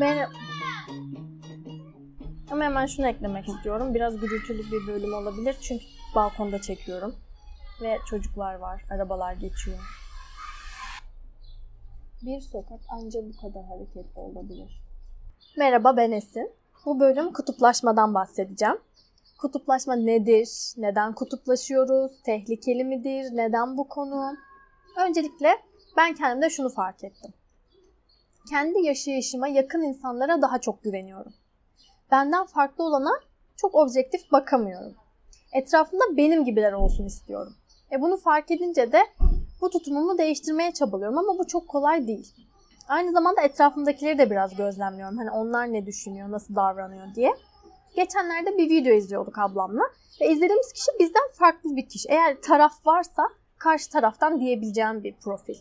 Merhaba. Ama hemen şunu eklemek istiyorum. Biraz gürültülü bir bölüm olabilir çünkü balkonda çekiyorum. Ve çocuklar var, arabalar geçiyor. Bir sokak ancak bu kadar hareketli olabilir. Merhaba ben Esin. Bu bölüm kutuplaşmadan bahsedeceğim. Kutuplaşma nedir? Neden kutuplaşıyoruz? Tehlikeli midir? Neden bu konu? Öncelikle ben kendimde şunu fark ettim. Kendi yaşayışıma yakın insanlara daha çok güveniyorum. Benden farklı olana çok objektif bakamıyorum. Etrafımda benim gibiler olsun istiyorum. E bunu fark edince de bu tutumumu değiştirmeye çabalıyorum ama bu çok kolay değil. Aynı zamanda etrafımdakileri de biraz gözlemliyorum. Hani onlar ne düşünüyor, nasıl davranıyor diye. Geçenlerde bir video izliyorduk ablamla ve izlediğimiz kişi bizden farklı bir kişi. Eğer taraf varsa karşı taraftan diyebileceğim bir profil.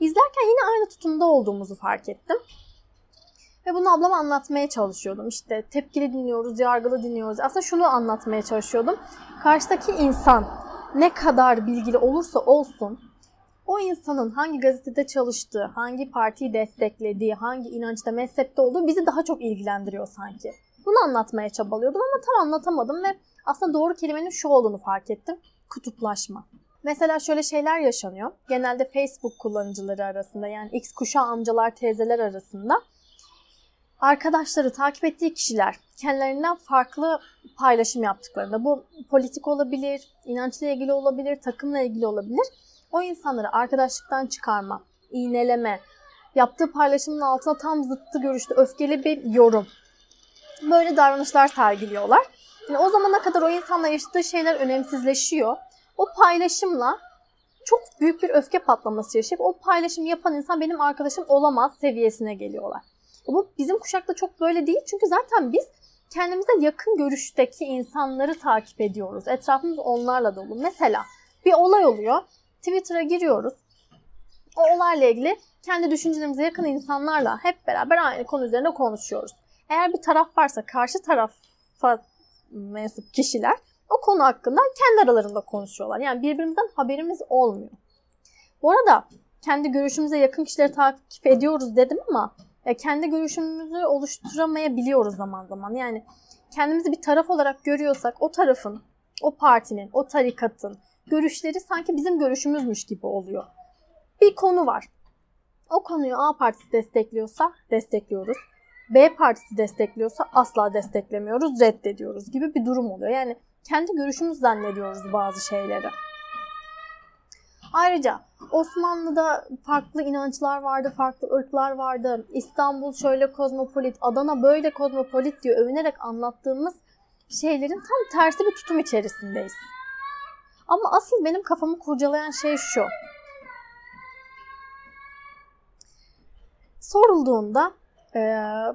İzlerken yine aynı tutumda olduğumuzu fark ettim. Ve bunu ablama anlatmaya çalışıyordum. İşte tepkili dinliyoruz, yargılı dinliyoruz. Aslında şunu anlatmaya çalışıyordum. Karşıdaki insan ne kadar bilgili olursa olsun o insanın hangi gazetede çalıştığı, hangi partiyi desteklediği, hangi inançta, mezhepte olduğu bizi daha çok ilgilendiriyor sanki. Bunu anlatmaya çabalıyordum ama tam anlatamadım ve aslında doğru kelimenin şu olduğunu fark ettim. Kutuplaşma. Mesela şöyle şeyler yaşanıyor. Genelde Facebook kullanıcıları arasında yani X kuşağı amcalar, teyzeler arasında arkadaşları takip ettiği kişiler kendilerinden farklı paylaşım yaptıklarında bu politik olabilir, inançla ilgili olabilir, takımla ilgili olabilir. O insanları arkadaşlıktan çıkarma, iğneleme, yaptığı paylaşımın altına tam zıttı görüşte öfkeli bir yorum. Böyle davranışlar sergiliyorlar. Yani o zamana kadar o insanla yaşadığı şeyler önemsizleşiyor. O paylaşımla çok büyük bir öfke patlaması yaşayıp o paylaşım yapan insan benim arkadaşım olamaz seviyesine geliyorlar. Bu bizim kuşakta çok böyle değil çünkü zaten biz kendimize yakın görüşteki insanları takip ediyoruz. Etrafımız onlarla dolu. Mesela bir olay oluyor. Twitter'a giriyoruz. O olayla ilgili kendi düşüncelerimize yakın insanlarla hep beraber aynı konu üzerinde konuşuyoruz. Eğer bir taraf varsa karşı tarafa mensup kişiler o konu hakkında kendi aralarında konuşuyorlar. Yani birbirimizden haberimiz olmuyor. Bu arada kendi görüşümüze yakın kişileri takip ediyoruz dedim ama ya kendi görüşümüzü oluşturamayabiliyoruz zaman zaman. Yani kendimizi bir taraf olarak görüyorsak o tarafın, o partinin, o tarikatın görüşleri sanki bizim görüşümüzmüş gibi oluyor. Bir konu var. O konuyu A partisi destekliyorsa destekliyoruz. B partisi destekliyorsa asla desteklemiyoruz, reddediyoruz gibi bir durum oluyor. Yani kendi görüşümüz zannediyoruz bazı şeyleri. Ayrıca Osmanlı'da farklı inançlar vardı, farklı ırklar vardı. İstanbul şöyle kozmopolit, Adana böyle kozmopolit diyor övünerek anlattığımız şeylerin tam tersi bir tutum içerisindeyiz. Ama asıl benim kafamı kurcalayan şey şu. Sorulduğunda e,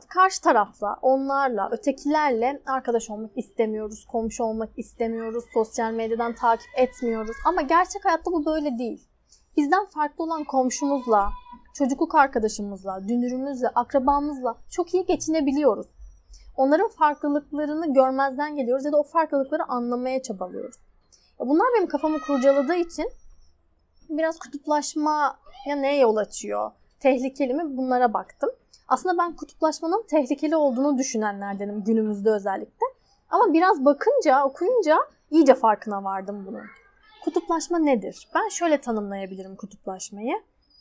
karşı tarafla, onlarla, ötekilerle arkadaş olmak istemiyoruz, komşu olmak istemiyoruz, sosyal medyadan takip etmiyoruz. Ama gerçek hayatta bu böyle değil. Bizden farklı olan komşumuzla, çocukluk arkadaşımızla, dünürümüzle, akrabamızla çok iyi geçinebiliyoruz. Onların farklılıklarını görmezden geliyoruz ya da o farklılıkları anlamaya çabalıyoruz. Bunlar benim kafamı kurcaladığı için biraz kutuplaşmaya neye yol açıyor? Tehlikeli mi? Bunlara baktım. Aslında ben kutuplaşmanın tehlikeli olduğunu düşünenlerdenim günümüzde özellikle. Ama biraz bakınca, okuyunca iyice farkına vardım bunun. Kutuplaşma nedir? Ben şöyle tanımlayabilirim kutuplaşmayı.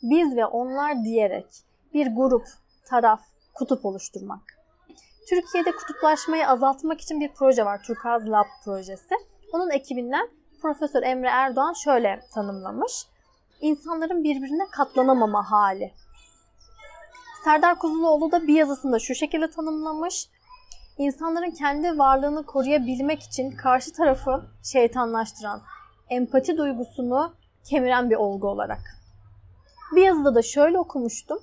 Biz ve onlar diyerek bir grup, taraf, kutup oluşturmak. Türkiye'de kutuplaşmayı azaltmak için bir proje var. Turkuaz Lab projesi. Onun ekibinden Profesör Emre Erdoğan şöyle tanımlamış. İnsanların birbirine katlanamama hali. Serdar Kuzuloğlu da bir yazısında şu şekilde tanımlamış. İnsanların kendi varlığını koruyabilmek için karşı tarafı şeytanlaştıran, empati duygusunu kemiren bir olgu olarak. Bir yazıda da şöyle okumuştum.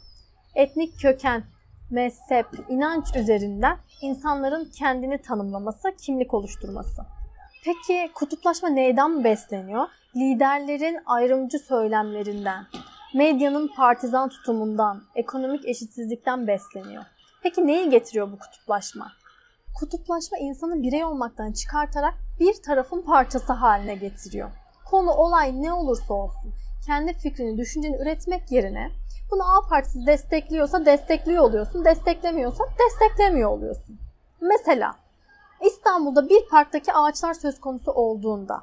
Etnik köken, mezhep, inanç üzerinden insanların kendini tanımlaması, kimlik oluşturması. Peki kutuplaşma neyden besleniyor? Liderlerin ayrımcı söylemlerinden, medyanın partizan tutumundan, ekonomik eşitsizlikten besleniyor. Peki neyi getiriyor bu kutuplaşma? Kutuplaşma insanı birey olmaktan çıkartarak bir tarafın parçası haline getiriyor. Konu olay ne olursa olsun kendi fikrini, düşünceni üretmek yerine bunu A partisi destekliyorsa destekliyor oluyorsun, desteklemiyorsa desteklemiyor oluyorsun. Mesela İstanbul'da bir parktaki ağaçlar söz konusu olduğunda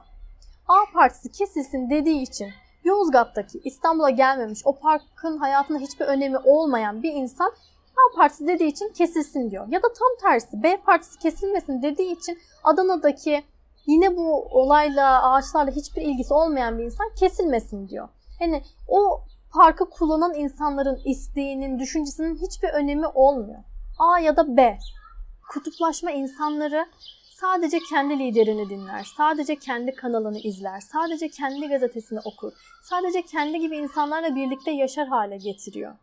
A partisi kesilsin dediği için Yozgat'taki İstanbul'a gelmemiş o parkın hayatında hiçbir önemi olmayan bir insan A partisi dediği için kesilsin diyor. Ya da tam tersi B partisi kesilmesin dediği için Adana'daki yine bu olayla ağaçlarla hiçbir ilgisi olmayan bir insan kesilmesin diyor. Yani o parkı kullanan insanların isteğinin, düşüncesinin hiçbir önemi olmuyor. A ya da B. Kutuplaşma insanları sadece kendi liderini dinler, sadece kendi kanalını izler, sadece kendi gazetesini okur, sadece kendi gibi insanlarla birlikte yaşar hale getiriyor.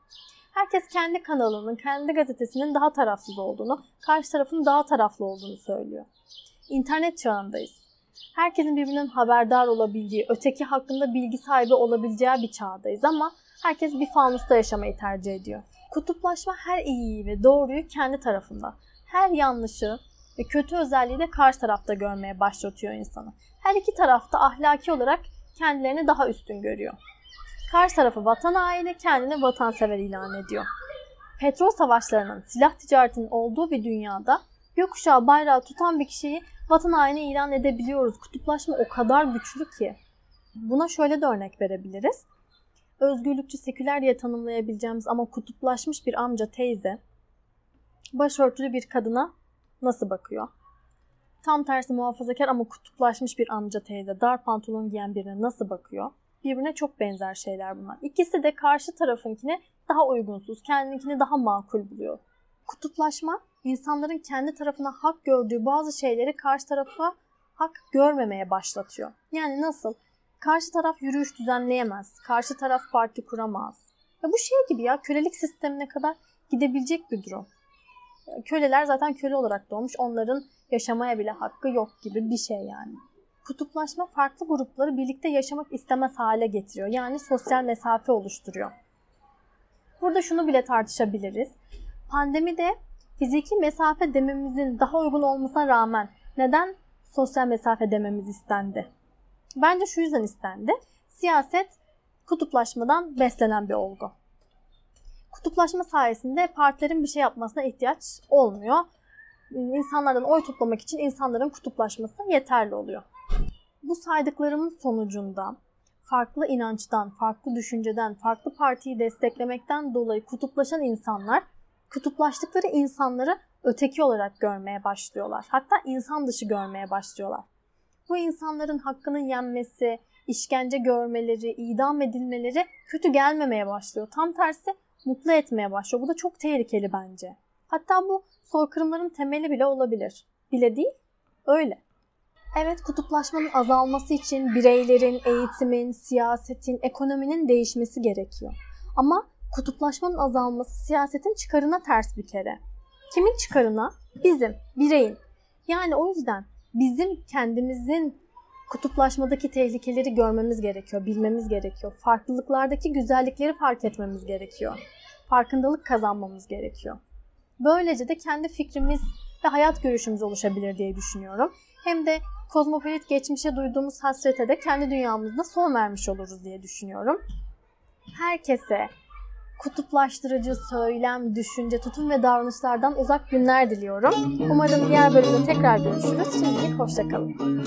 Herkes kendi kanalının, kendi gazetesinin daha tarafsız olduğunu, karşı tarafın daha taraflı olduğunu söylüyor. İnternet çağındayız. Herkesin birbirinden haberdar olabildiği, öteki hakkında bilgi sahibi olabileceği bir çağdayız ama herkes bir fanusta yaşamayı tercih ediyor. Kutuplaşma her iyiyi ve doğruyu kendi tarafında, her yanlışı ve kötü özelliği de karşı tarafta görmeye başlatıyor insanı. Her iki tarafta ahlaki olarak kendilerini daha üstün görüyor. Karşı tarafı vatan haini, kendini vatansever ilan ediyor. Petrol savaşlarının, silah ticaretinin olduğu bir dünyada gökkuşağı bayrağı tutan bir kişiyi vatan haini ilan edebiliyoruz. Kutuplaşma o kadar güçlü ki. Buna şöyle de örnek verebiliriz. Özgürlükçü, seküler diye tanımlayabileceğimiz ama kutuplaşmış bir amca teyze başörtülü bir kadına nasıl bakıyor? Tam tersi muhafazakar ama kutuplaşmış bir amca teyze dar pantolon giyen birine nasıl bakıyor? Birbirine çok benzer şeyler bunlar. İkisi de karşı tarafınkine daha uygunsuz, kendininkini daha makul buluyor. Kutuplaşma insanların kendi tarafına hak gördüğü bazı şeyleri karşı tarafa hak görmemeye başlatıyor. Yani nasıl? Karşı taraf yürüyüş düzenleyemez. Karşı taraf parti kuramaz. Ya bu şey gibi ya kölelik sistemine kadar gidebilecek bir durum. Köleler zaten köle olarak doğmuş. Onların yaşamaya bile hakkı yok gibi bir şey yani. Kutuplaşma farklı grupları birlikte yaşamak istemez hale getiriyor. Yani sosyal mesafe oluşturuyor. Burada şunu bile tartışabiliriz. Pandemide fiziki mesafe dememizin daha uygun olmasına rağmen neden sosyal mesafe dememiz istendi? Bence şu yüzden istendi. Siyaset kutuplaşmadan beslenen bir olgu. Kutuplaşma sayesinde partilerin bir şey yapmasına ihtiyaç olmuyor. İnsanlardan oy toplamak için insanların kutuplaşması yeterli oluyor. Bu saydıklarımın sonucunda farklı inançtan, farklı düşünceden, farklı partiyi desteklemekten dolayı kutuplaşan insanlar kutuplaştıkları insanları öteki olarak görmeye başlıyorlar. Hatta insan dışı görmeye başlıyorlar. Bu insanların hakkının yenmesi, işkence görmeleri, idam edilmeleri kötü gelmemeye başlıyor. Tam tersi mutlu etmeye başlıyor. Bu da çok tehlikeli bence. Hatta bu soykırımların temeli bile olabilir. Bile değil, öyle. Evet kutuplaşmanın azalması için bireylerin, eğitimin, siyasetin, ekonominin değişmesi gerekiyor. Ama kutuplaşmanın azalması siyasetin çıkarına ters bir kere. Kimin çıkarına? Bizim, bireyin. Yani o yüzden bizim kendimizin kutuplaşmadaki tehlikeleri görmemiz gerekiyor, bilmemiz gerekiyor. Farklılıklardaki güzellikleri fark etmemiz gerekiyor. Farkındalık kazanmamız gerekiyor. Böylece de kendi fikrimiz ve hayat görüşümüz oluşabilir diye düşünüyorum. Hem de kozmopolit geçmişe duyduğumuz hasrete de kendi dünyamızda son vermiş oluruz diye düşünüyorum. Herkese kutuplaştırıcı söylem, düşünce, tutum ve davranışlardan uzak günler diliyorum. Umarım diğer bölümde tekrar görüşürüz. Şimdilik hoşçakalın.